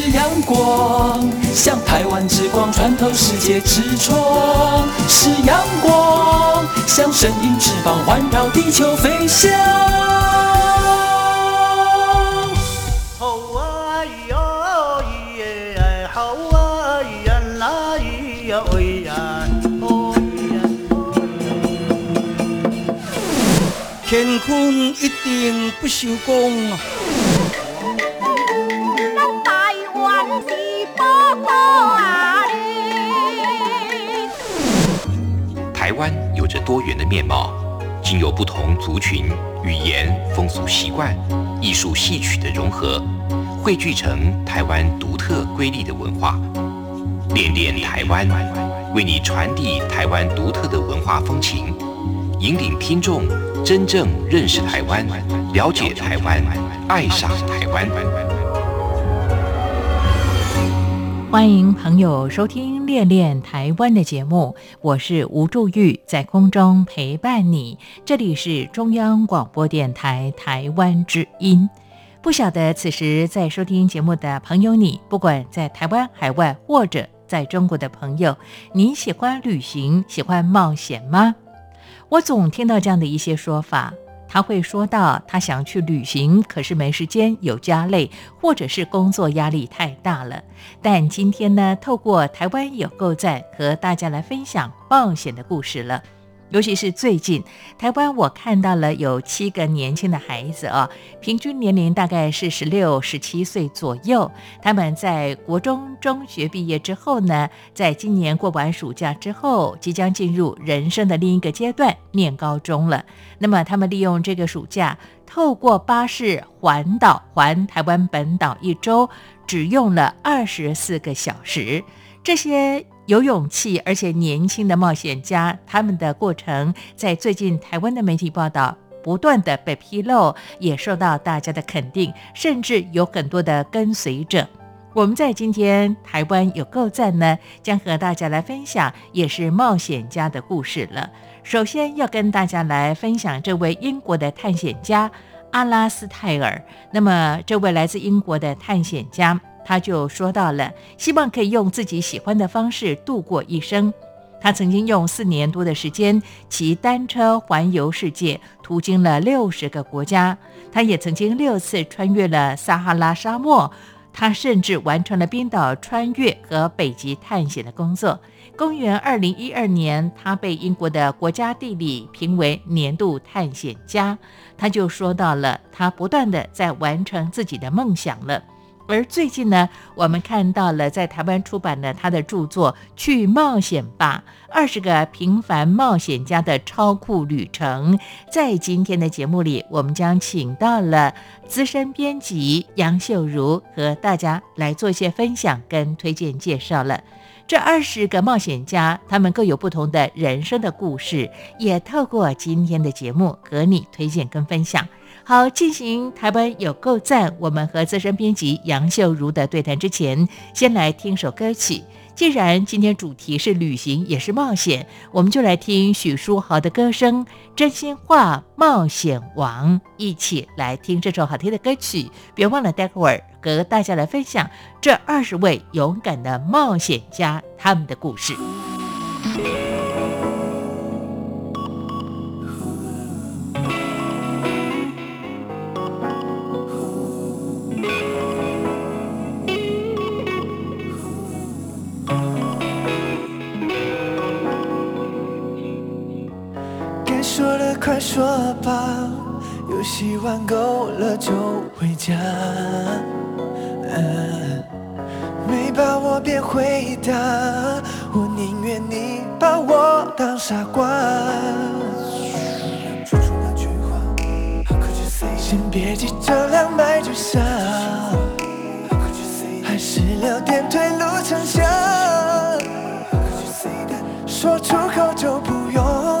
是阳光，像台湾之光穿透世界之窗；是阳光，像神鹰翅膀环绕地球飞翔。乾坤一定不朽功着多元的面貌，经由不同族群、语言、风俗习惯、艺术戏曲的融合，汇聚成台湾独特瑰丽的文化。恋恋台湾，为你传递台湾独特的文化风情，引领听众真正认识台湾，了解台湾，爱上台湾。欢迎朋友收听《恋恋台湾》的节目，我是吴祝玉，在空中陪伴你。这里是中央广播电台台湾之音。不晓得此时在收听节目的朋友，你不管在台湾、海外或者在中国的朋友，你喜欢旅行、喜欢冒险吗？我总听到这样的一些说法。他会说到，他想去旅行，可是没时间，有家累，或者是工作压力太大了。但今天呢，透过台湾有够赞，和大家来分享冒险的故事了。尤其是最近，台湾我看到了有七个年轻的孩子啊，平均年龄大概是十六、十七岁左右。他们在国中中学毕业之后呢，在今年过完暑假之后，即将进入人生的另一个阶段，念高中了。那么他们利用这个暑假，透过巴士环岛环台湾本岛一周，只用了二十四个小时。这些。有勇气而且年轻的冒险家，他们的过程在最近台湾的媒体报道不断的被披露，也受到大家的肯定，甚至有很多的跟随者。我们在今天台湾有够赞呢，将和大家来分享也是冒险家的故事了。首先要跟大家来分享这位英国的探险家阿拉斯泰尔。那么这位来自英国的探险家。他就说到了，希望可以用自己喜欢的方式度过一生。他曾经用四年多的时间骑单车环游世界，途经了六十个国家。他也曾经六次穿越了撒哈拉沙漠。他甚至完成了冰岛穿越和北极探险的工作。公元二零一二年，他被英国的国家地理评为年度探险家。他就说到了，他不断的在完成自己的梦想了。而最近呢，我们看到了在台湾出版的他的著作《去冒险吧：二十个平凡冒险家的超酷旅程》。在今天的节目里，我们将请到了资深编辑杨秀如和大家来做一些分享跟推荐介绍了。这二十个冒险家，他们各有不同的人生的故事，也透过今天的节目和你推荐跟分享。好，进行台湾有够赞。我们和资深编辑杨秀如的对谈之前，先来听首歌曲。既然今天主题是旅行，也是冒险，我们就来听许书豪的歌声《真心话冒险王》，一起来听这首好听的歌曲。别忘了待会儿和大家来分享这二十位勇敢的冒险家他们的故事。快说吧，游戏玩够了就回家。没把握别回答，我宁愿你把我当傻瓜。说出那句话，先别急着两败俱伤，还是留点退路逞强。说出口就不用。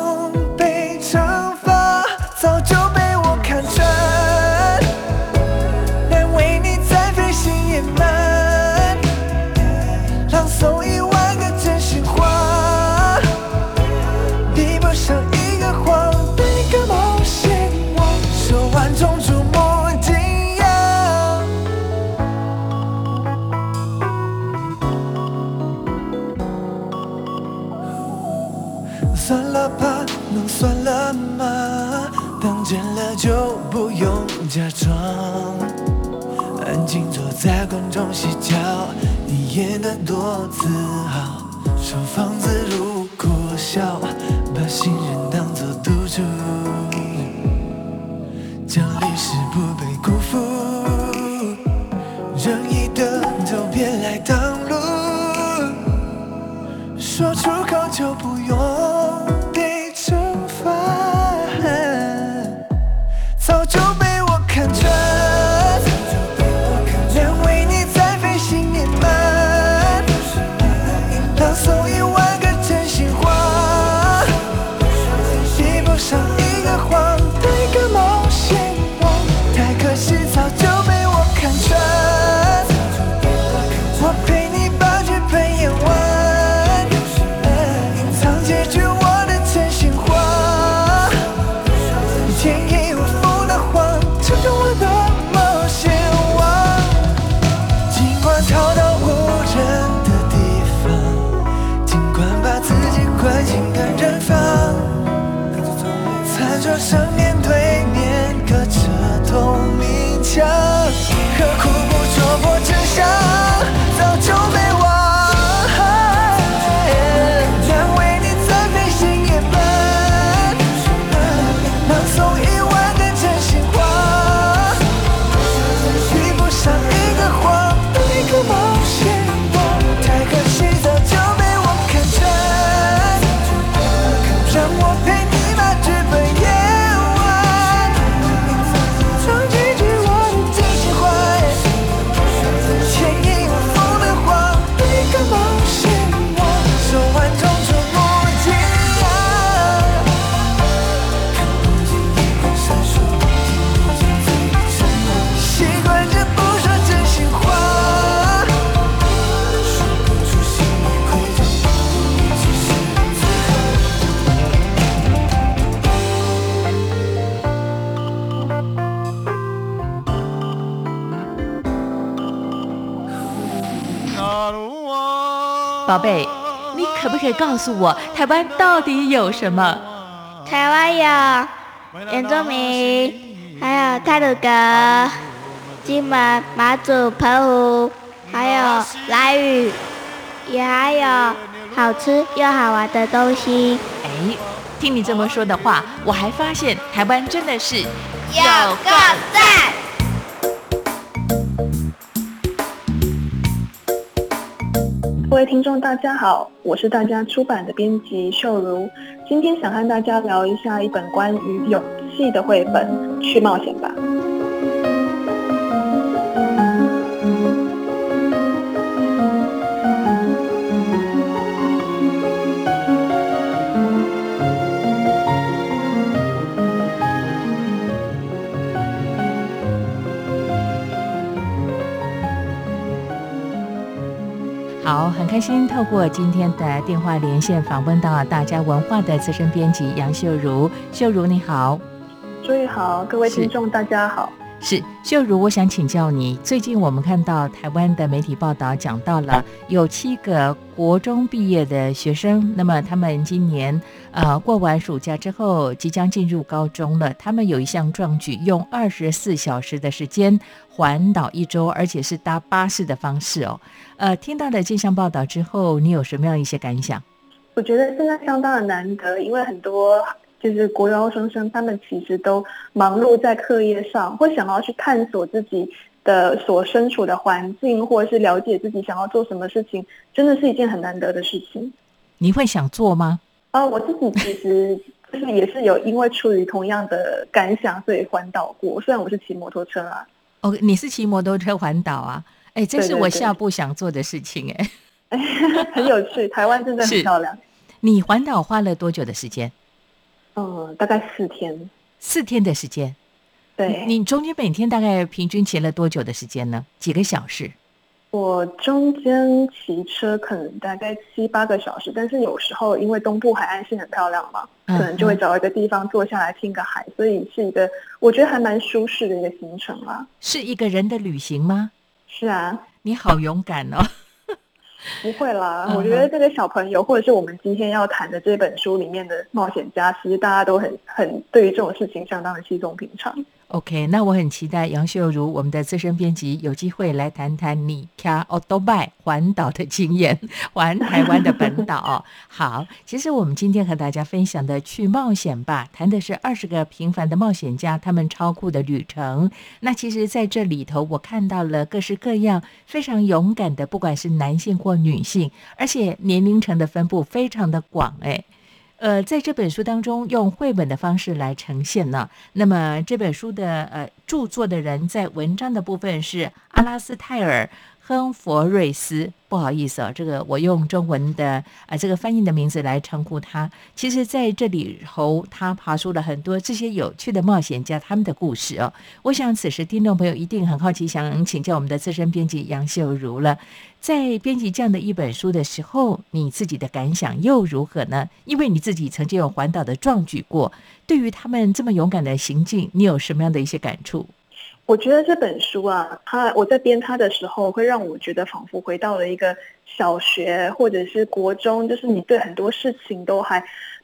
见了就不用假装安静坐在观众席角，你演得多自豪，收放自如苦笑，把信任当作赌注，奖励是不被辜负，任意的都别来挡路，说出口就不用。明宝贝，你可不可以告诉我，台湾到底有什么？台湾有原住民，还有泰鲁格、金门、马祖、澎湖，还有兰屿，也还有好吃又好玩的东西。哎，听你这么说的话，我还发现台湾真的是有够赞！各位听众，大家好，我是大家出版的编辑秀如。今天想和大家聊一下一本关于勇气的绘本《去冒险吧》。好，很开心透过今天的电话连线访问到大家文化的资深编辑杨秀如。秀如你好，诸位好，各位听众大家好。是秀如，我想请教你，最近我们看到台湾的媒体报道讲到了有七个国中毕业的学生，那么他们今年呃过完暑假之后即将进入高中了，他们有一项壮举，用二十四小时的时间环岛一周，而且是搭巴士的方式哦。呃，听到了这项报道之后，你有什么样一些感想？我觉得现在相当的难得，因为很多就是国高中生，他们其实都忙碌在课业上，会想要去探索自己的所身处的环境，或者是了解自己想要做什么事情，真的是一件很难得的事情。你会想做吗？啊，我自己其实就是也是有因为出于同样的感想，所以环岛过。虽然我是骑摩托车啊，哦，你是骑摩托车环岛啊？哎，这是我下步想做的事情哎。很有趣。台湾真的很漂亮。你环岛花了多久的时间？嗯，大概四天。四天的时间。对，你中间每天大概平均骑了多久的时间呢？几个小时？我中间骑车可能大概七八个小时，但是有时候因为东部海岸线很漂亮嘛，嗯可能就会找一个地方坐下来听个海，所以是一个我觉得还蛮舒适的一个行程啦。是一个人的旅行吗？是啊，你好勇敢哦！不会啦，嗯我觉得这个小朋友或者是我们今天要谈的这本书里面的冒险家，其实大家都很很对于这种事情相当的稀松平常。OK，那我很期待杨秀如我们的资深编辑有机会来谈谈你开奥多拜环岛的经验，环台湾的本岛。好，其实我们今天和大家分享的去冒险吧，谈的是二十个平凡的冒险家他们超酷的旅程。那其实在这里头，我看到了各式各样非常勇敢的，不管是男性或女性，而且年龄层的分布非常的广，哎。呃，在这本书当中，用绘本的方式来呈现呢。那么这本书的呃著作的人，在文章的部分是阿拉斯泰尔。亨佛瑞斯，不好意思啊，这个我用中文的啊这个翻译的名字来称呼他。其实，在这里头，他爬出了很多这些有趣的冒险家他们的故事哦。我想，此时听众朋友一定很好奇，想请教我们的资深编辑杨秀如了。在编辑这样的一本书的时候，你自己的感想又如何呢？因为你自己曾经有环岛的壮举过，对于他们这么勇敢的行径，你有什么样的一些感触？我觉得这本书啊，它我在编它的时候，会让我觉得仿佛回到了一个小学或者是国中，就是你对很多事情都还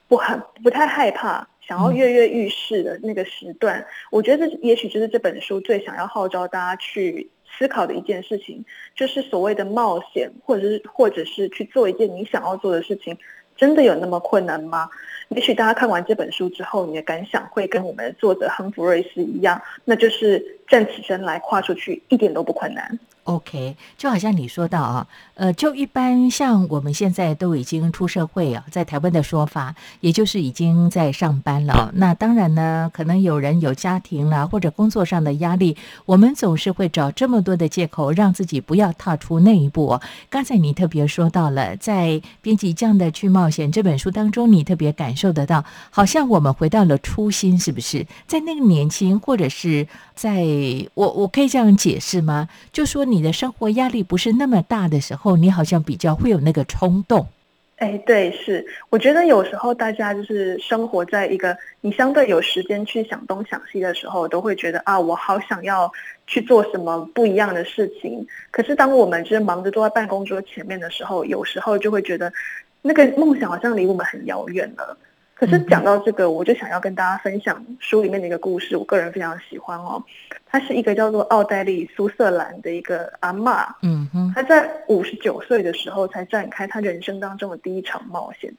不很不太害怕，想要跃跃欲试的那个时段。我觉得这也许就是这本书最想要号召大家去思考的一件事情，就是所谓的冒险，或者是或者是去做一件你想要做的事情，真的有那么困难吗？也许大家看完这本书之后，你的感想会跟我们的作者亨弗瑞斯一样，那就是站起身来跨出去，一点都不困难。OK，就好像你说到啊，呃，就一般像我们现在都已经出社会啊，在台湾的说法，也就是已经在上班了。那当然呢，可能有人有家庭了，或者工作上的压力，我们总是会找这么多的借口，让自己不要踏出那一步。刚才你特别说到了，在编辑这样的去冒险这本书当中，你特别感受得到，好像我们回到了初心，是不是？在那个年轻，或者是在我我可以这样解释吗？就说你。的生活压力不是那么大的时候，你好像比较会有那个冲动。哎，对，是，我觉得有时候大家就是生活在一个你相对有时间去想东想西的时候，都会觉得啊，我好想要去做什么不一样的事情。可是当我们就是忙着坐在办公桌前面的时候，有时候就会觉得那个梦想好像离我们很遥远了。可是讲到这个，我就想要跟大家分享书里面的一个故事，我个人非常喜欢哦。他是一个叫做奥黛丽·苏瑟兰的一个阿嬷，嗯哼，她在五十九岁的时候才展开她人生当中的第一场冒险。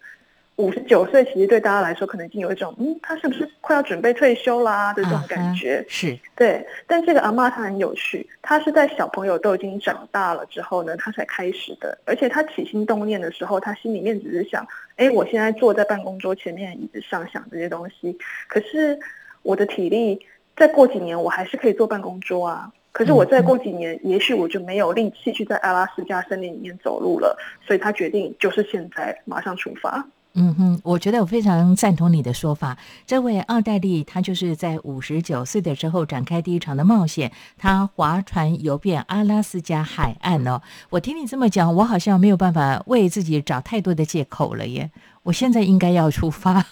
五十九岁，其实对大家来说，可能已经有一种，嗯，他是不是快要准备退休啦的这种感觉？是对。但这个阿妈她很有趣，她是在小朋友都已经长大了之后呢，她才开始的。而且她起心动念的时候，她心里面只是想，哎，我现在坐在办公桌前面椅子上想这些东西，可是我的体力再过几年我还是可以坐办公桌啊。可是我再过几年，也许我就没有力气去在阿拉斯加森林里面走路了。所以她决定就是现在马上出发。嗯哼，我觉得我非常赞同你的说法。这位奥黛丽，她就是在五十九岁的时候展开第一场的冒险，她划船游遍阿拉斯加海岸哦。我听你这么讲，我好像没有办法为自己找太多的借口了耶。我现在应该要出发。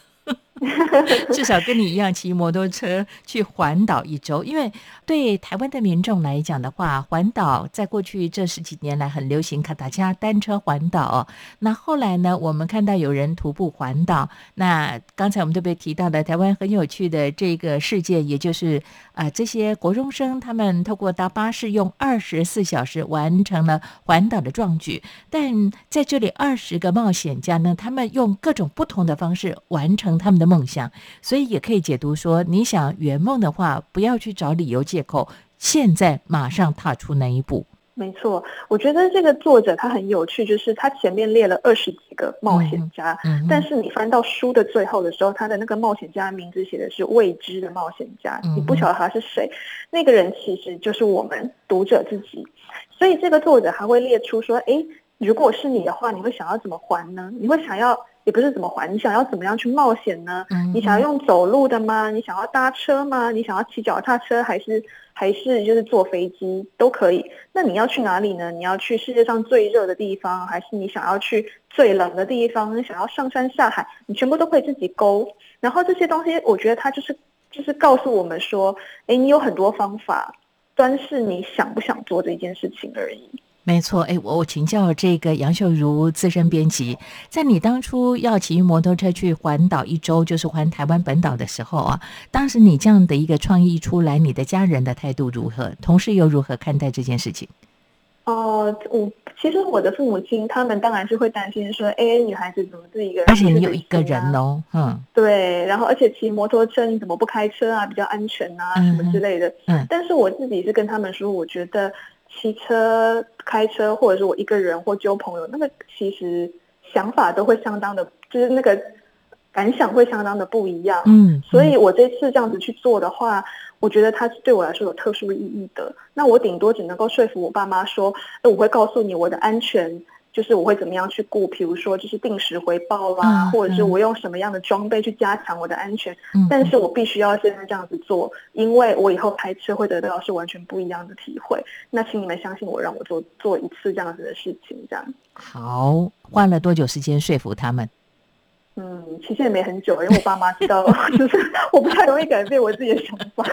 至少跟你一样骑摩托车去环岛一周，因为对台湾的民众来讲的话，环岛在过去这十几年来很流行，看大家单车环岛。那后来呢，我们看到有人徒步环岛。那刚才我们特别提到的台湾很有趣的这个事件，也就是啊，这些国中生他们透过搭巴士用二十四小时完成了环岛的壮举。但在这里，二十个冒险家呢，他们用各种不同的方式完成他们的。梦想，所以也可以解读说，你想圆梦的话，不要去找理由借口，现在马上踏出那一步。没错，我觉得这个作者他很有趣，就是他前面列了二十几个冒险家，但是你翻到书的最后的时候，他的那个冒险家名字写的是未知的冒险家，你不晓得他是谁，那个人其实就是我们读者自己。所以这个作者还会列出说，哎，如果是你的话，你会想要怎么还呢？你会想要？也不是怎么还，你想要怎么样去冒险呢？你想要用走路的吗？你想要搭车吗？你想要骑脚踏车，还是还是就是坐飞机都可以？那你要去哪里呢？你要去世界上最热的地方，还是你想要去最冷的地方？你想要上山下海，你全部都可以自己勾。然后这些东西，我觉得它就是就是告诉我们说，哎，你有很多方法，端是你想不想做这件事情而已。没错，哎，我我请教这个杨秀如资深编辑，在你当初要骑摩托车去环岛一周，就是环台湾本岛的时候啊，当时你这样的一个创意出来，你的家人的态度如何？同事又如何看待这件事情？哦，我其实我的父母亲他们当然是会担心说，哎，女孩子怎么自己一个人？而且你有一个人哦，嗯，对，然后而且骑摩托车你怎么不开车啊？比较安全啊，什么之类的。嗯，但是我自己是跟他们说，我觉得。骑车、开车，或者是我一个人或揪朋友，那个其实想法都会相当的，就是那个感想会相当的不一样。嗯，所以我这次这样子去做的话，我觉得它是对我来说有特殊意义的。那我顶多只能够说服我爸妈说，我会告诉你我的安全。就是我会怎么样去顾，比如说就是定时回报啦，或者是我用什么样的装备去加强我的安全。但是我必须要现在这样子做，因为我以后开车会得到是完全不一样的体会。那请你们相信我，让我做做一次这样子的事情，这样。好，花了多久时间说服他们？嗯，其实也没很久，因为我爸妈知道，就是我不太容易改变我自己的想法。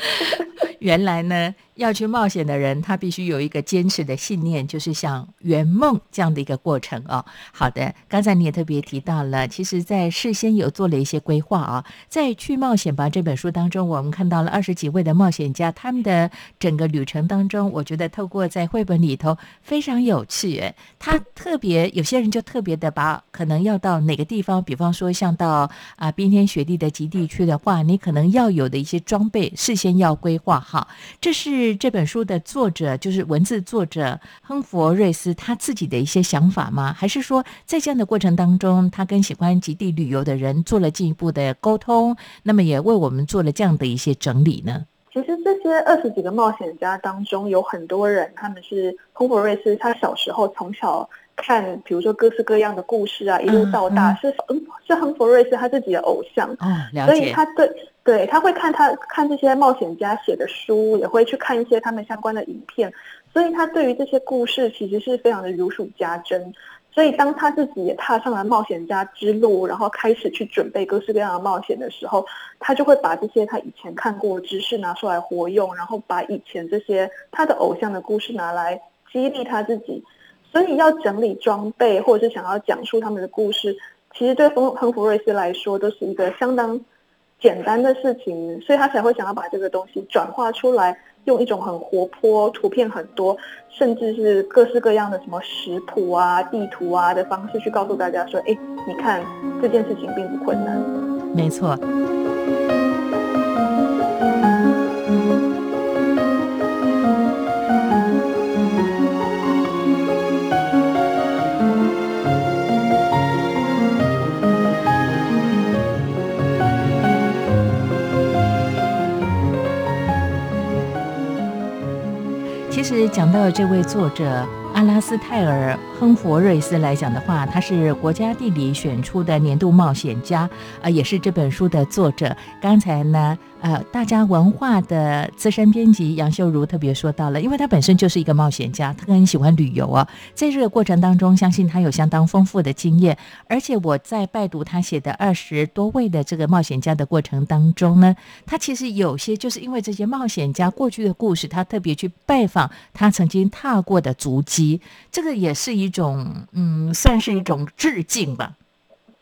原来呢，要去冒险的人，他必须有一个坚持的信念，就是想圆梦这样的一个过程哦。好的，刚才你也特别提到了，其实，在事先有做了一些规划啊。在《去冒险吧》这本书当中，我们看到了二十几位的冒险家，他们的整个旅程当中，我觉得透过在绘本里头非常有趣。他特别有些人就特别的把可能要到哪个地方。比方说像到啊冰天雪地的极地去的话，你可能要有的一些装备，事先要规划好。这是这本书的作者，就是文字作者亨佛瑞斯他自己的一些想法吗？还是说在这样的过程当中，他跟喜欢极地旅游的人做了进一步的沟通，那么也为我们做了这样的一些整理呢？其实这些二十几个冒险家当中，有很多人他们是亨佛瑞斯，他小时候从小。看，比如说各式各样的故事啊，一路到大是嗯是亨弗瑞斯他自己的偶像，哦，所以他对对他会看他看这些冒险家写的书，也会去看一些他们相关的影片，所以他对于这些故事其实是非常的如数家珍。所以当他自己也踏上了冒险家之路，然后开始去准备各式各样的冒险的时候，他就会把这些他以前看过的知识拿出来活用，然后把以前这些他的偶像的故事拿来激励他自己。所以要整理装备，或者是想要讲述他们的故事，其实对亨亨弗瑞斯来说都是一个相当简单的事情，所以他才会想要把这个东西转化出来，用一种很活泼、图片很多，甚至是各式各样的什么食谱啊、地图啊的方式去告诉大家说：“哎，你看这件事情并不困难。”没错。其实讲到这位作者阿拉斯泰尔·亨弗瑞斯来讲的话，他是国家地理选出的年度冒险家，啊，也是这本书的作者。刚才呢。呃，大家文化的资深编辑杨秀如特别说到了，因为他本身就是一个冒险家，他很喜欢旅游啊。在这个过程当中，相信他有相当丰富的经验。而且我在拜读他写的二十多位的这个冒险家的过程当中呢，他其实有些就是因为这些冒险家过去的故事，他特别去拜访他曾经踏过的足迹，这个也是一种嗯，算是一种致敬吧。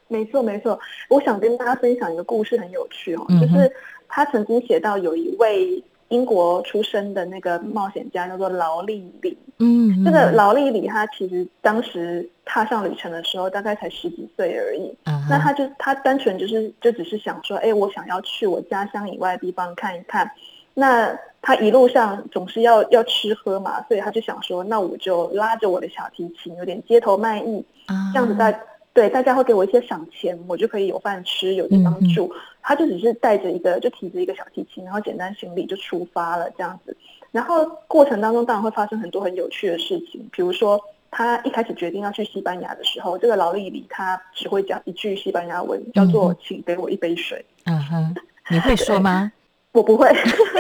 没错，没错。我想跟大家分享一个故事，很有趣哦，就是。他曾经写到有一位英国出生的那个冒险家叫做劳力里，嗯，这个劳力里他其实当时踏上旅程的时候大概才十几岁而已，那他就他单纯就是就只是想说，哎，我想要去我家乡以外的地方看一看。那他一路上总是要要吃喝嘛，所以他就想说，那我就拉着我的小提琴，有点街头卖艺，这样子在。对，大家会给我一些赏钱，我就可以有饭吃，有地方住。他就只是带着一个，就提着一个小提琴，然后简单行李就出发了这样子。然后过程当中当然会发生很多很有趣的事情，比如说他一开始决定要去西班牙的时候，这个劳力里他只会讲一句西班牙文，叫做“请给我一杯水”。嗯哼，你会说吗？我不会，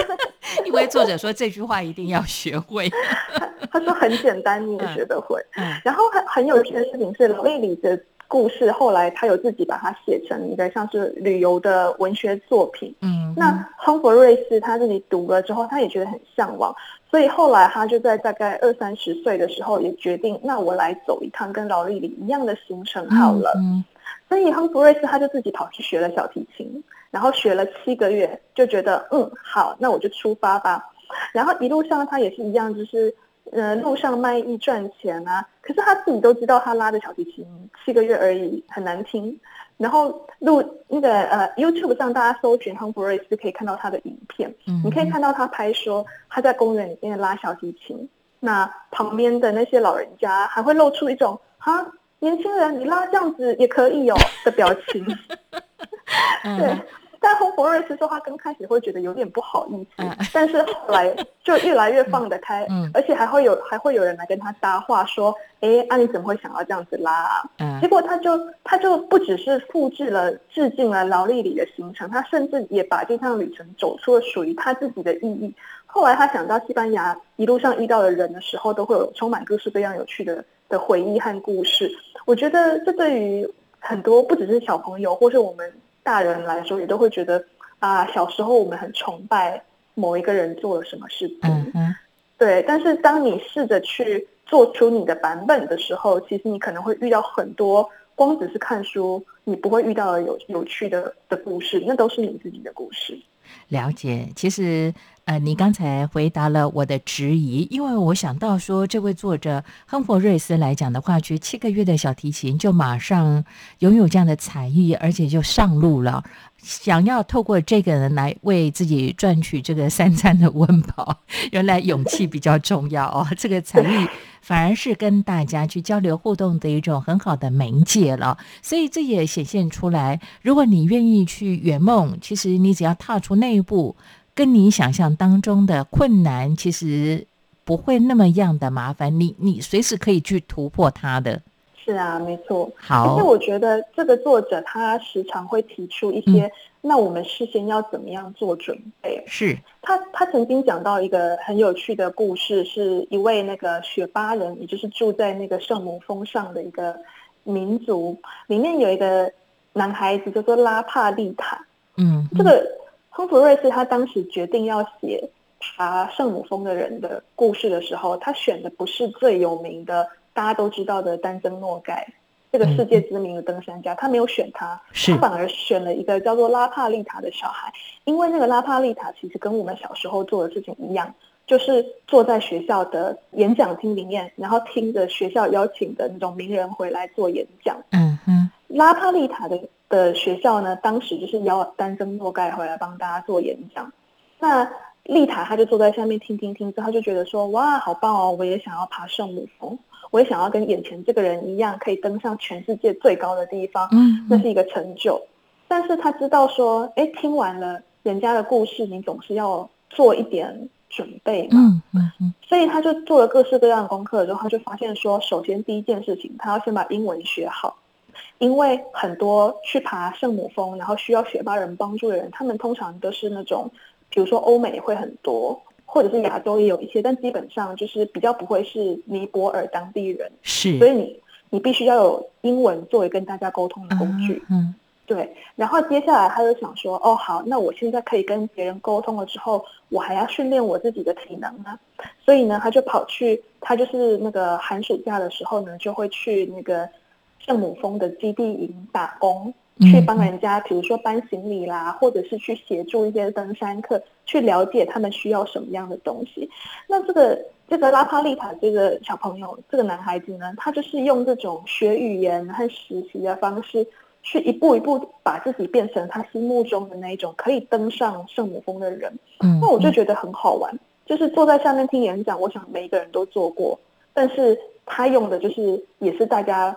因为作者说这句话一定要学会。他说很简单，你也学得会。然后很很有趣的事情是劳力里的。故事后来他有自己把它写成一个像是旅游的文学作品。嗯，那亨弗瑞斯他自己读了之后，他也觉得很向往，所以后来他就在大概二三十岁的时候，也决定，那我来走一趟跟劳丽丽一样的行程好了。嗯所以亨弗瑞斯他就自己跑去学了小提琴，然后学了七个月，就觉得嗯好，那我就出发吧。然后一路上他也是一样，就是呃路上卖艺赚钱啊。可是他自己都知道，他拉的小提琴七个月而已，很难听。然后录那个呃 YouTube 上，大家搜寻亨弗瑞斯可以看到他的影片，嗯你可以看到他拍说他在公园里面拉小提琴，那旁边的那些老人家还会露出一种哈年轻人你拉这样子也可以哦的表情。对 嗯，但亨弗瑞斯说他刚开始会觉得有点不好意思，嗯但是后来就越来越放得开，嗯而且还会有还会有人来跟他搭话说，哎，啊你怎么会想要这样子拉啊？嗯结果他就他就不只是复制了致敬了劳力里的行程，他甚至也把这趟旅程走出了属于他自己的意义。后来他想到西班牙一路上遇到的人的时候，都会有充满各式各样有趣的的回忆和故事。我觉得这对于很多不只是小朋友，或是我们大人来说，也都会觉得啊，小时候我们很崇拜某一个人做了什么事情。嗯嗯对，但是当你试着去做出你的版本的时候，其实你可能会遇到很多光只是看书你不会遇到的有有趣的的故事，那都是你自己的故事。了解，其实呃，你刚才回答了我的质疑，因为我想到说，这位作者亨弗瑞斯来讲的话，学七个月的小提琴就马上拥有这样的才艺，而且就上路了，想要透过这个人来为自己赚取这个三餐的温饱，原来勇气比较重要哦，这个才艺反而是跟大家去交流互动的一种很好的媒介了。所以这也显现出来，如果你愿意去圆梦，其实你只要踏出那一步，跟你想象当中的困难，其实不会那么样的麻烦。你你随时可以去突破它的。是啊，没错。好而且我觉得这个作者他时常会提出一些，那我们事先要怎么样做准备？是，他他曾经讲到一个很有趣的故事，是一位那个雪巴人，也就是住在那个圣母峰上的一个民族，里面有一个男孩子叫做拉帕利塔。嗯，这个亨弗瑞斯他当时决定要写爬圣母峰的人的故事的时候，他选的不是最有名的大家都知道的丹增诺盖这个世界知名的登山家，他没有选他，是他反而选了一个叫做拉帕利塔的小孩，因为那个拉帕利塔其实跟我们小时候做的事情一样。就是坐在学校的演讲厅里面，然后听着学校邀请的那种名人回来做演讲。嗯哼，拉帕利塔的的学校呢，当时就是邀丹增诺盖回来帮大家做演讲。那丽塔她就坐在下面听听听，之后他就觉得说，哇，好棒哦！我也想要爬圣母峰，我也想要跟眼前这个人一样，可以登上全世界最高的地方，嗯那是一个成就。但是他知道说，哎，听完了人家的故事，你总是要做一点准备嘛。嗯嗯嗯，所以他就做了各式各样的功课之后，他就发现说，首先第一件事情，他要先把英文学好，因为很多去爬圣母峰，然后需要雪巴人帮助的人，他们通常都是那种，比如说欧美会很多，或者是亚洲也有一些，但基本上就是比较不会是尼泊尔当地人，是，所以你你必须要有英文作为跟大家沟通的工具。嗯对，然后接下来他就想说，哦，好，那我现在可以跟别人沟通了之后，我还要训练我自己的体能啊。所以呢，他就跑去，他就是那个寒暑假的时候呢，就会去那个圣母峰的基地营打工，嗯去帮人家，比如说搬行李啦，或者是去协助一些登山客，去了解他们需要什么样的东西。那这个这个拉帕利塔这个小朋友，这个男孩子呢，他就是用这种学语言和实习的方式。去一步一步把自己变成他心目中的那一种可以登上圣母峰的人，嗯，那我就觉得很好玩。就是坐在下面听演讲，我想每一个人都做过，但是他用的就是也是大家嗯、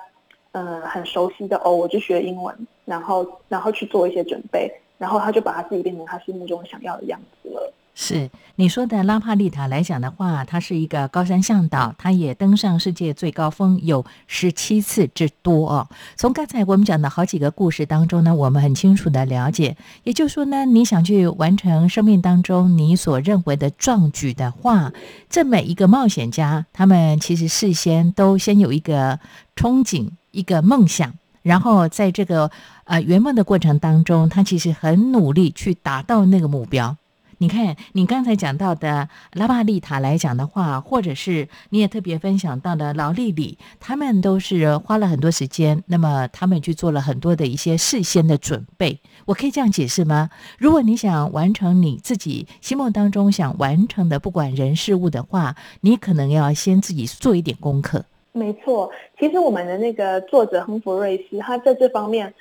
呃很熟悉的哦，我就学英文，然后然后去做一些准备，然后他就把他自己变成他心目中想要的样子了。是你说的拉帕利塔来讲的话，它是一个高山向导，他也登上世界最高峰有十七次之多哦。从刚才我们讲的好几个故事当中呢，我们很清楚的了解，也就是说呢，你想去完成生命当中你所认为的壮举的话，这每一个冒险家，他们其实事先都先有一个憧憬，一个梦想。然后在这个呃圆梦的过程当中，他其实很努力去达到那个目标。你看，你刚才讲到的拉巴丽塔来讲的话，或者是你也特别分享到的劳丽丽，他们都是花了很多时间，那么他们去做了很多的一些事先的准备。我可以这样解释吗？如果你想完成你自己心目当中想完成的，不管人事物的话，你可能要先自己做一点功课。没错，其实我们的那个作者亨弗瑞斯，他在这方面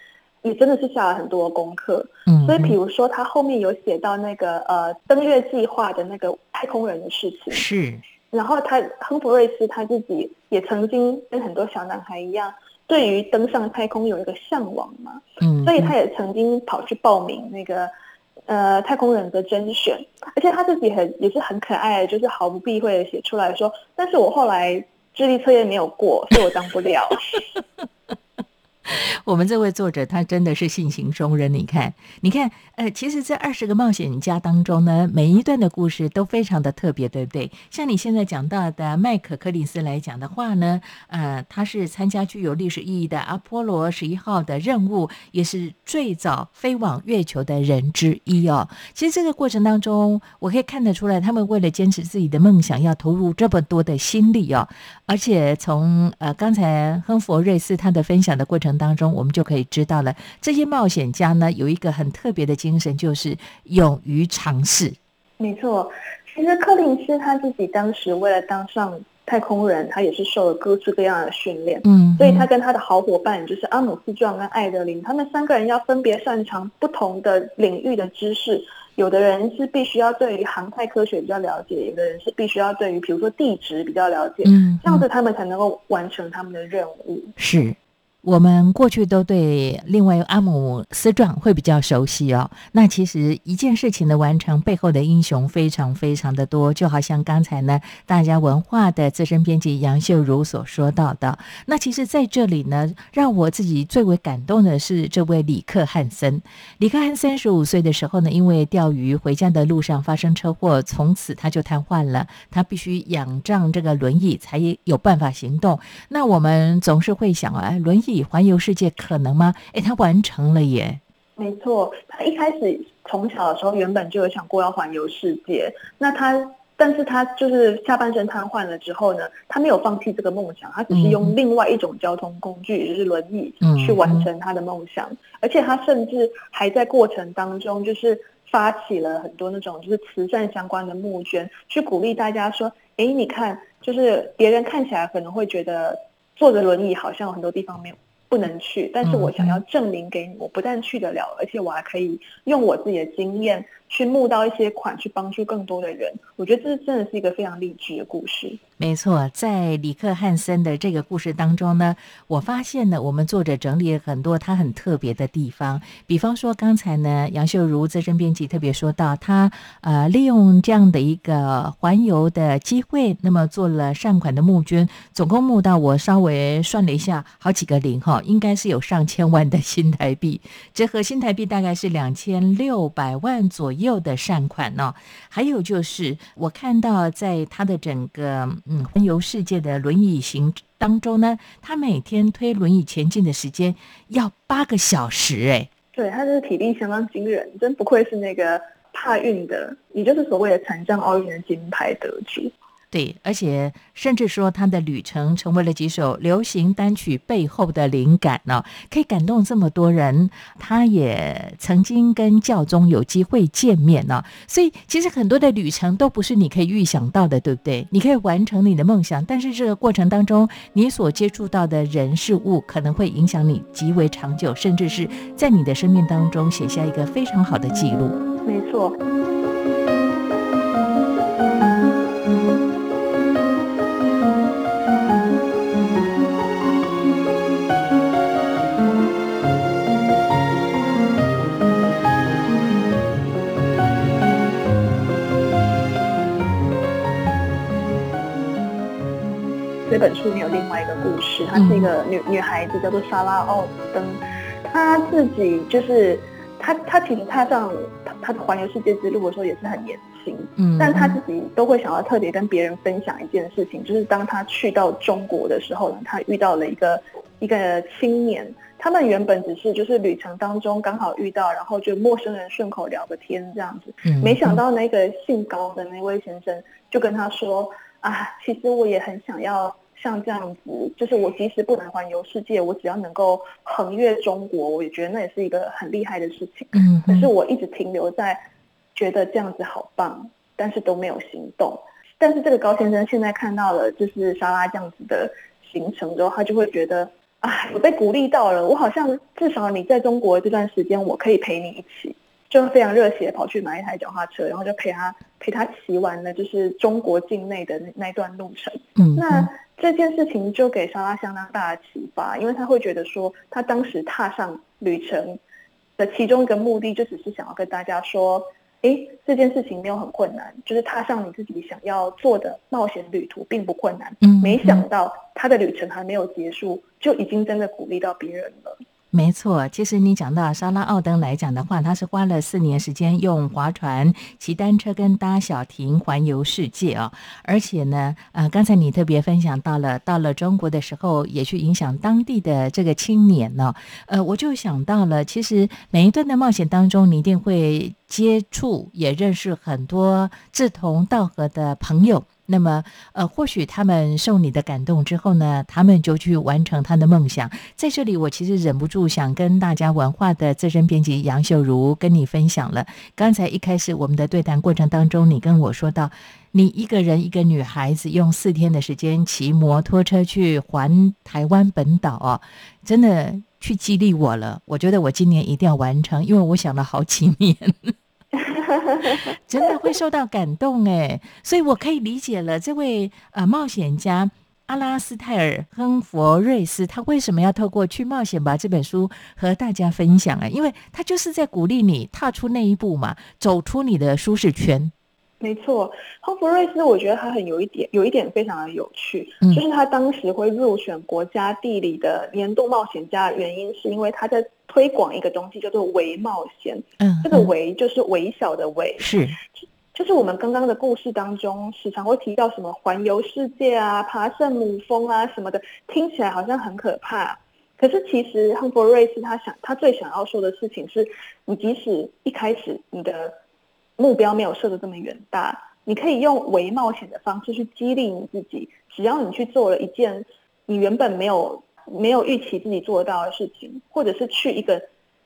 也真的是下了很多功课。嗯，所以比如说他后面有写到那个呃登月计划的那个太空人的事情。是。然后他亨弗瑞斯他自己也曾经跟很多小男孩一样，对于登上太空有一个向往嘛。嗯。所以他也曾经跑去报名那个呃太空人的甄选，而且他自己很也是很可爱，就是毫不避讳的写出来说，但是我后来。智力测验没有过，所以我当不了。我们这位作者他真的是性情中人，你看，你看，呃，其实，这二十个冒险家当中呢，每一段的故事都非常的特别，对不对？像你现在讲到的麦克柯林斯来讲的话呢，呃，他是参加具有历史意义的阿波罗十一号的任务，也是最早飞往月球的人之一哦。其实这个过程当中，我可以看得出来，他们为了坚持自己的梦想，要投入这么多的心力哦。而且从呃刚才亨佛瑞斯他的分享的过程当中。我们就可以知道了，这些冒险家呢有一个很特别的精神，就是勇于尝试。没错，其实柯林斯他自己当时为了当上太空人，他也是受了各式各样的训练。嗯，所以他跟他的好伙伴就是阿姆斯壮跟艾德林，他们三个人要分别擅长不同的领域的知识。有的人是必须要对于航太科学比较了解，有的人是必须要对于比如说地质比较了解。嗯，这样子他们才能够完成他们的任务。是。我们过去都对另外阿姆斯壮会比较熟悉哦。那其实一件事情的完成背后的英雄非常非常的多，就好像刚才呢，大家文化的资深编辑杨秀如所说到的。那其实在这里呢，让我自己最为感动的是这位李克汉森。李克汉三十五岁的时候呢，因为钓鱼回家的路上发生车祸，从此他就瘫痪了，他必须仰仗这个轮椅才有办法行动。那我们总是会想啊，轮椅。环游世界可能吗？哎，他完成了耶！没错，他一开始从小的时候原本就有想过要环游世界。那他，但是他就是下半身瘫痪了之后呢，他没有放弃这个梦想，他只是用另外一种交通工具，也就是轮椅，去完成他的梦想。而且他甚至还在过程当中，就是发起了很多那种就是慈善相关的募捐，去鼓励大家说：“哎，你看，就是别人看起来可能会觉得坐着轮椅好像有很多地方没有。”不能去，但是我想要证明给你，我不但去得了，而且我还可以用我自己的经验去募到一些款，去帮助更多的人。我觉得这真的是一个非常励志的故事。没错，在里克汉森的这个故事当中呢，我发现呢，我们作者整理了很多他很特别的地方。比方说，刚才呢，杨秀如资深编辑特别说到，他呃利用这样的一个环游的机会，那么做了善款的募捐，总共募到我稍微算了一下，好几个零哈，应该是有上千万的新台币，折合新台币大概是两千六百万左右的善款呢。还有就是我看到在他的整个。嗯，环游世界的轮椅行当中呢，他每天推轮椅前进的时间要八个小时，哎，对，他的体力相当惊人，真不愧是那个怕运的，也就是所谓的残障奥运的金牌得主。对，而且甚至说他的旅程成为了几首流行单曲背后的灵感呢，可以感动这么多人。他也曾经跟教宗有机会见面呢，所以其实很多的旅程都不是你可以预想到的，对不对？你可以完成你的梦想，但是这个过程当中，你所接触到的人事物可能会影响你极为长久，甚至是在你的生命当中写下一个非常好的记录。没错。这本书里有另外一个故事，她是一个女女孩子，叫做莎拉奥登。她自己就是她，她其实踏上她她的环游世界之路的时候也是很年轻，嗯，但她自己都会想要特别跟别人分享一件事情，就是当她去到中国的时候呢，她遇到了一个一个青年，他们原本只是就是旅程当中刚好遇到，然后就陌生人顺口聊个天这样子，嗯。没想到那个姓高的那位先生就跟他说啊，其实我也很想要像这样子，就是我即使不能环游世界，我只要能够横越中国，我也觉得那也是一个很厉害的事情。嗯可是我一直停留在觉得这样子好棒，但是都没有行动。但是这个高先生现在看到了就是莎拉这样子的行程之后，他就会觉得啊，我被鼓励到了，我好像至少你在中国这段时间，我可以陪你一起，就非常热血跑去买一台脚踏车，然后就陪他陪他骑完了就是中国境内的那那段路程。嗯那这件事情就给莎拉相当大的启发，因为他会觉得说，他当时踏上旅程的其中一个目的，就只是想要跟大家说，诶，这件事情没有很困难，就是踏上你自己想要做的冒险旅途并不困难。嗯没想到他的旅程还没有结束，就已经真的鼓励到别人了。没错，其实你讲到莎拉奥登来讲的话，他是花了四年时间用划船、骑单车跟搭小艇环游世界哦。而且呢，呃，刚才你特别分享到了，到了中国的时候，也去影响当地的这个青年呢、呃，我就想到了，其实每一段的冒险当中，你一定会接触，也认识很多志同道合的朋友。那么，呃，或许他们受你的感动之后呢，他们就去完成他的梦想。在这里，我其实忍不住想跟大家文化的资深编辑杨秀如跟你分享了。刚才一开始我们的对谈过程当中，你跟我说到，你一个人一个女孩子用四天的时间骑摩托车去环台湾本岛哦，真的去激励我了。我觉得我今年一定要完成，因为我想了好几年。真的会受到感动哎，所以我可以理解了这位呃冒险家阿拉斯泰尔·亨佛瑞斯，他为什么要透过《去冒险吧》这本书和大家分享啊？因为他就是在鼓励你踏出那一步嘛，走出你的舒适圈。没错，亨弗瑞斯，我觉得他很有一点，有一点非常的有趣，嗯就是他当时会入选国家地理的年度冒险家原因，是因为他在推广一个东西叫做微冒险。嗯，这个嗯微就是微小的微，是就是我们刚刚的故事当中，时常会提到什么环游世界啊、爬圣母峰啊什么的，听起来好像很可怕。可是其实亨弗瑞斯他想，他最想要说的事情是，你即使一开始你的目标没有设的这么远大，你可以用微冒险的方式去激励你自己。只要你去做了一件你原本没有没有预期自己做得到的事情，或者是去一个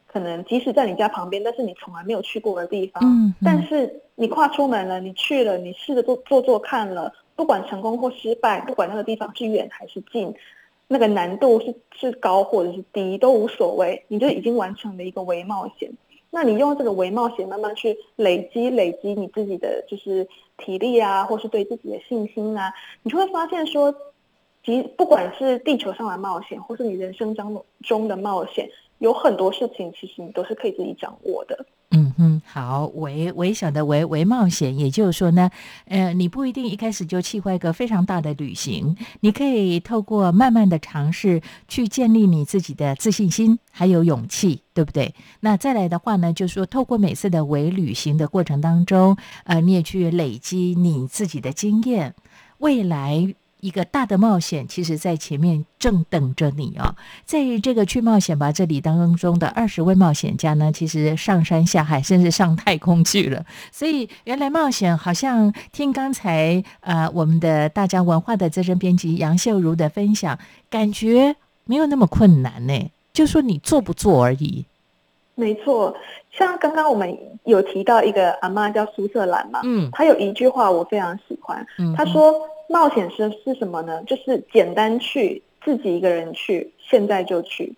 可能即使在你家旁边，但是你从来没有去过的地方，但是你跨出门了，你去了，你试着做做做看了，不管成功或失败，不管那个地方是远还是近，那个难度是是高或者是低都无所谓，你就已经完成了一个微冒险。那你用这个微冒险慢慢去累积累积你自己的就是体力啊，或是对自己的信心啊，你就会发现说，即不管是地球上的冒险，或是你人生当中的冒险，有很多事情其实你都是可以自己掌握的。嗯哼，好，微微小的微微冒险，也就是说呢，呃，你不一定一开始就计划一个非常大的旅行，你可以透过慢慢的尝试去建立你自己的自信心，还有勇气，对不对？那再来的话呢，就是说透过每次的微旅行的过程当中，呃，你也去累积你自己的经验，未来。一个大的冒险，其实在前面正等着你哦。在这个去冒险吧这里当中的二十位冒险家呢，其实上山下海，甚至上太空去了。所以原来冒险好像听刚才呃我们的大家文化的资深编辑杨秀如的分享，感觉没有那么困难呢，就说你做不做而已。没错，像刚刚我们有提到一个阿妈叫苏瑟兰嘛，嗯她有一句话我非常喜欢，嗯，她说冒险是是什么呢？就是简单去，自己一个人去，现在就去。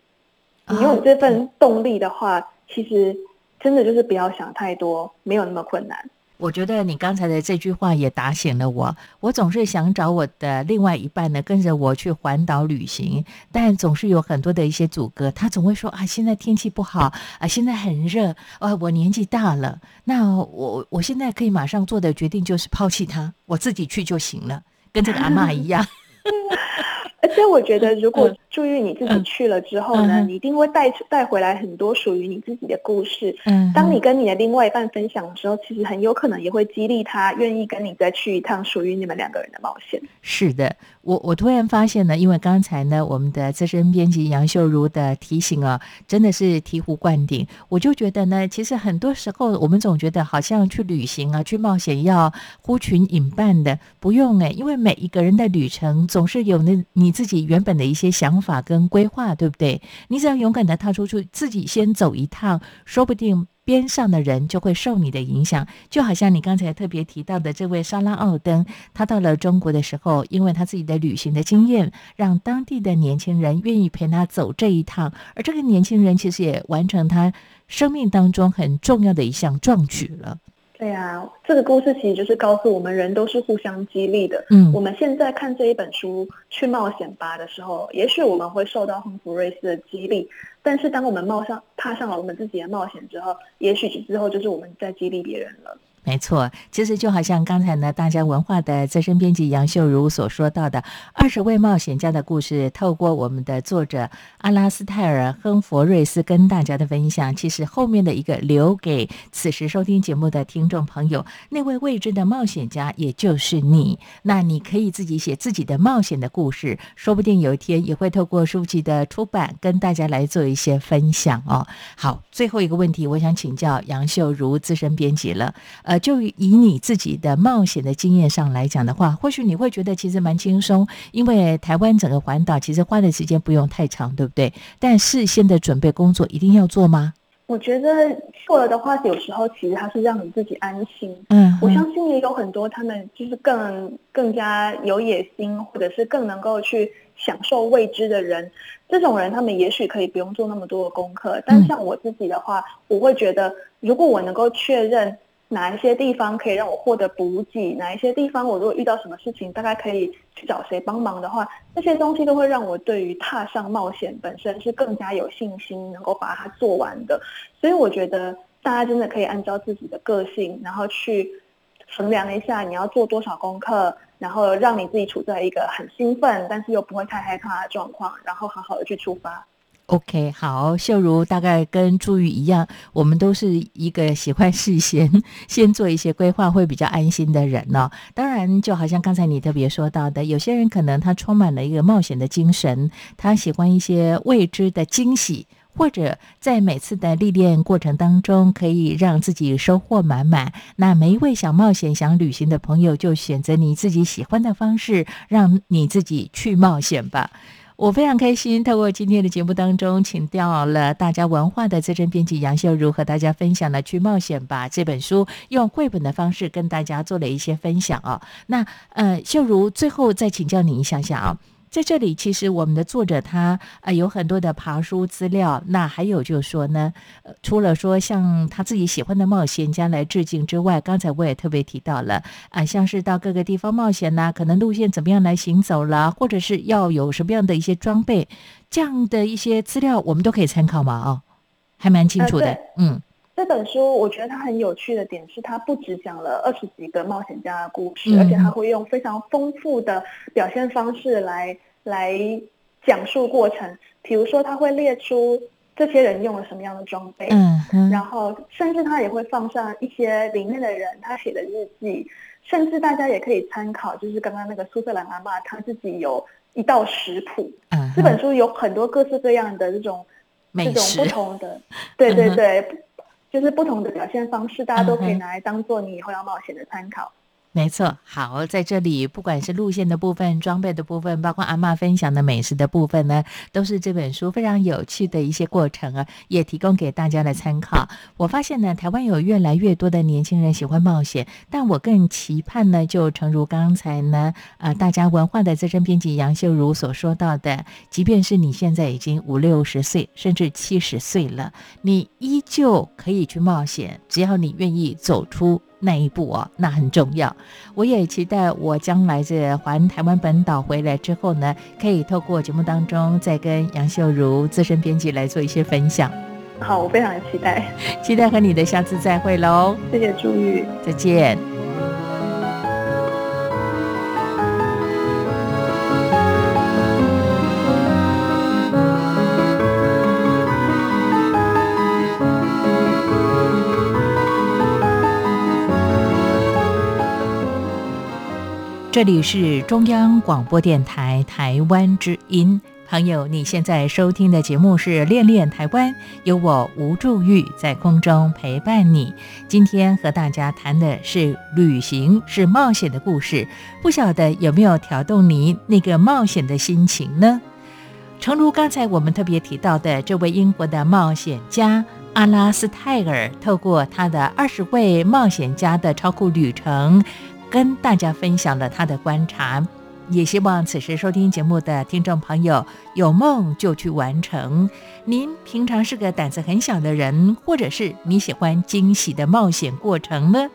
你有这份动力的话，其实真的就是不要想太多，没有那么困难。我觉得你刚才的这句话也打醒了我。我总是想找我的另外一半呢，跟着我去环岛旅行，但总是有很多的一些阻隔。他总会说啊，现在天气不好啊，现在很热啊，我年纪大了。那我我现在可以马上做的决定就是抛弃他，我自己去就行了，跟这个阿嬷一样。而且我觉得，如果注意你自己去了之后呢，你一定会带带回来很多属于你自己的故事。嗯，当你跟你的另外一半分享的时候，其实很有可能也会激励他愿意跟你再去一趟属于你们两个人的冒险。是的，我我突然发现呢，因为刚才呢，我们的资深编辑杨秀如的提醒啊，真的是醍醐灌顶。我就觉得呢，其实很多时候我们总觉得好像去旅行啊，去冒险要呼群引伴的，不用哎，因为每一个人的旅程总是有那你自己原本的一些想。法法跟规划对不对？你只要勇敢的踏出去，自己先走一趟，说不定边上的人就会受你的影响。就好像你刚才特别提到的这位莎拉奥登，他到了中国的时候，因为他自己的旅行的经验，让当地的年轻人愿意陪他走这一趟，而这个年轻人其实也完成他生命当中很重要的一项壮举了。对啊，这个故事其实就是告诉我们，人都是互相激励的。嗯，我们现在看这一本书《去冒险吧》的时候，也许我们会受到亨弗瑞斯的激励，但是当我们冒上踏上了我们自己的冒险之后，也许之后就是我们在激励别人了。没错，其实就好像刚才呢，大家文化的资深编辑杨秀如所说到的二十位冒险家的故事，透过我们的作者阿拉斯泰尔·亨佛瑞斯跟大家的分享，其实后面的一个留给此时收听节目的听众朋友，那位未知的冒险家，也就是你。那你可以自己写自己的冒险的故事，说不定有一天也会透过书籍的出版跟大家来做一些分享哦。好，最后一个问题，我想请教杨秀如资深编辑了。就以你自己的冒险的经验上来讲的话，或许你会觉得其实蛮轻松，因为台湾整个环岛其实花的时间不用太长，对不对？但事先的准备工作一定要做吗？我觉得做了的话，有时候其实它是让你自己安心。嗯，我相信也有很多他们就是更更加有野心，或者是更能够去享受未知的人。这种人，他们也许可以不用做那么多的功课。但像我自己的话，我会觉得，如果我能够确认。哪一些地方可以让我获得补给？哪一些地方我如果遇到什么事情，大概可以去找谁帮忙的话，这些东西都会让我对于踏上冒险本身是更加有信心，能够把它做完的。所以我觉得大家真的可以按照自己的个性，然后去衡量一下你要做多少功课，然后让你自己处在一个很兴奋，但是又不会太害怕的状况，然后好好的去出发。OK，好，秀如大概跟朱玉一样，我们都是一个喜欢事先先做一些规划会比较安心的人呢。当然，就好像刚才你特别说到的，有些人可能他充满了一个冒险的精神，他喜欢一些未知的惊喜，或者在每次的历练过程当中可以让自己收获满满。那每一位想冒险、想旅行的朋友，就选择你自己喜欢的方式，让你自己去冒险吧。我非常开心，透过今天的节目当中，请到了大家文化的资深编辑杨秀如和大家分享了《去冒险吧》这本书，用绘本的方式跟大家做了一些分享啊。那呃，秀如最后再请教你一下下啊。在这里，其实我们的作者他呃有很多的爬书资料。那还有就是说呢，呃，除了说像他自己喜欢的冒险家来致敬之外，刚才我也特别提到了啊，像是到各个地方冒险呐，可能路线怎么样来行走啦，或者是要有什么样的一些装备，这样的一些资料，我们都可以参考嘛？哦，还蛮清楚的，嗯。这本书我觉得它很有趣的点是，它不只讲了二十几个冒险家的故事，而且它会用非常丰富的表现方式来来讲述过程。比如说，他会列出这些人用了什么样的装备，嗯，然后甚至他也会放上一些里面的人他写的日记，甚至大家也可以参考，就是刚刚那个苏格兰阿妈她自己有一道食谱。嗯，这本书有很多各式各样的这种这种不同的，对对对。就是不同的表现方式，大家都可以拿来当做你以后要冒险的参考。没错，好，在这里不管是路线的部分、装备的部分，包括阿妈分享的美食的部分呢，都是这本书非常有趣的一些过程啊，也提供给大家的参考。我发现呢，台湾有越来越多的年轻人喜欢冒险，但我更期盼呢，就诚如刚才呢，呃，大家文化的资深编辑杨秀如所说到的，即便是你现在已经五六十岁，甚至七十岁了，你依旧可以去冒险，只要你愿意走出。那一步哦，那很重要。我也期待我将来这环台湾本岛回来之后呢，可以透过节目当中再跟杨秀如资深编辑来做一些分享。好，我非常期待，期待和你的下次再会喽。谢谢朱玉，再见。这里是中央广播电台台湾之音。朋友，你现在收听的节目是《恋恋台湾》，有我吴祝玉在空中陪伴你。今天和大家谈的是旅行，是冒险的故事。不晓得有没有调动你那个冒险的心情呢？诚如刚才我们特别提到的，这位英国的冒险家阿拉斯泰尔，透过他的二十位冒险家的超酷旅程。跟大家分享了他的观察，也希望此时收听节目的听众朋友有梦就去完成。您平常是个胆子很小的人，或者是你喜欢惊喜的冒险过程呢？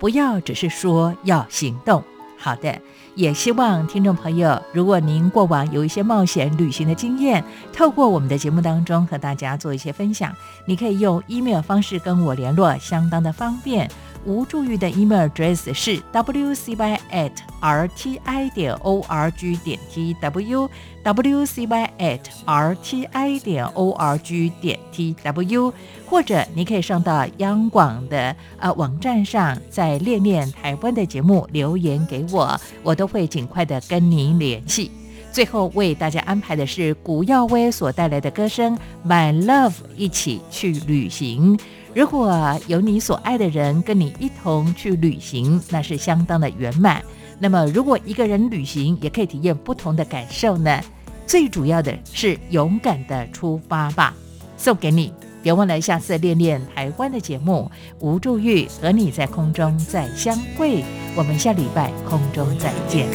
不要只是说要行动。好的，也希望听众朋友，如果您过往有一些冒险旅行的经验，透过我们的节目当中和大家做一些分享，你可以用 email 方式跟我联络，相当的方便。吴助玉的 email address 是 wcy at rti 点 org 点 tw wcy at rti 点 org 点 tw，或者你可以上到央广的呃网站上，在恋恋台湾的节目留言给我，我都会尽快的跟您联系。最后为大家安排的是古耀威所带来的歌声《My Love》，一起去旅行。如果有你所爱的人跟你一同去旅行，那是相当的圆满。那么，如果一个人旅行也可以体验不同的感受呢？最主要的是勇敢的出发吧。送给你，别忘了下次练练台湾的节目。吴祝玉和你在空中再相会，我们下礼拜空中再见。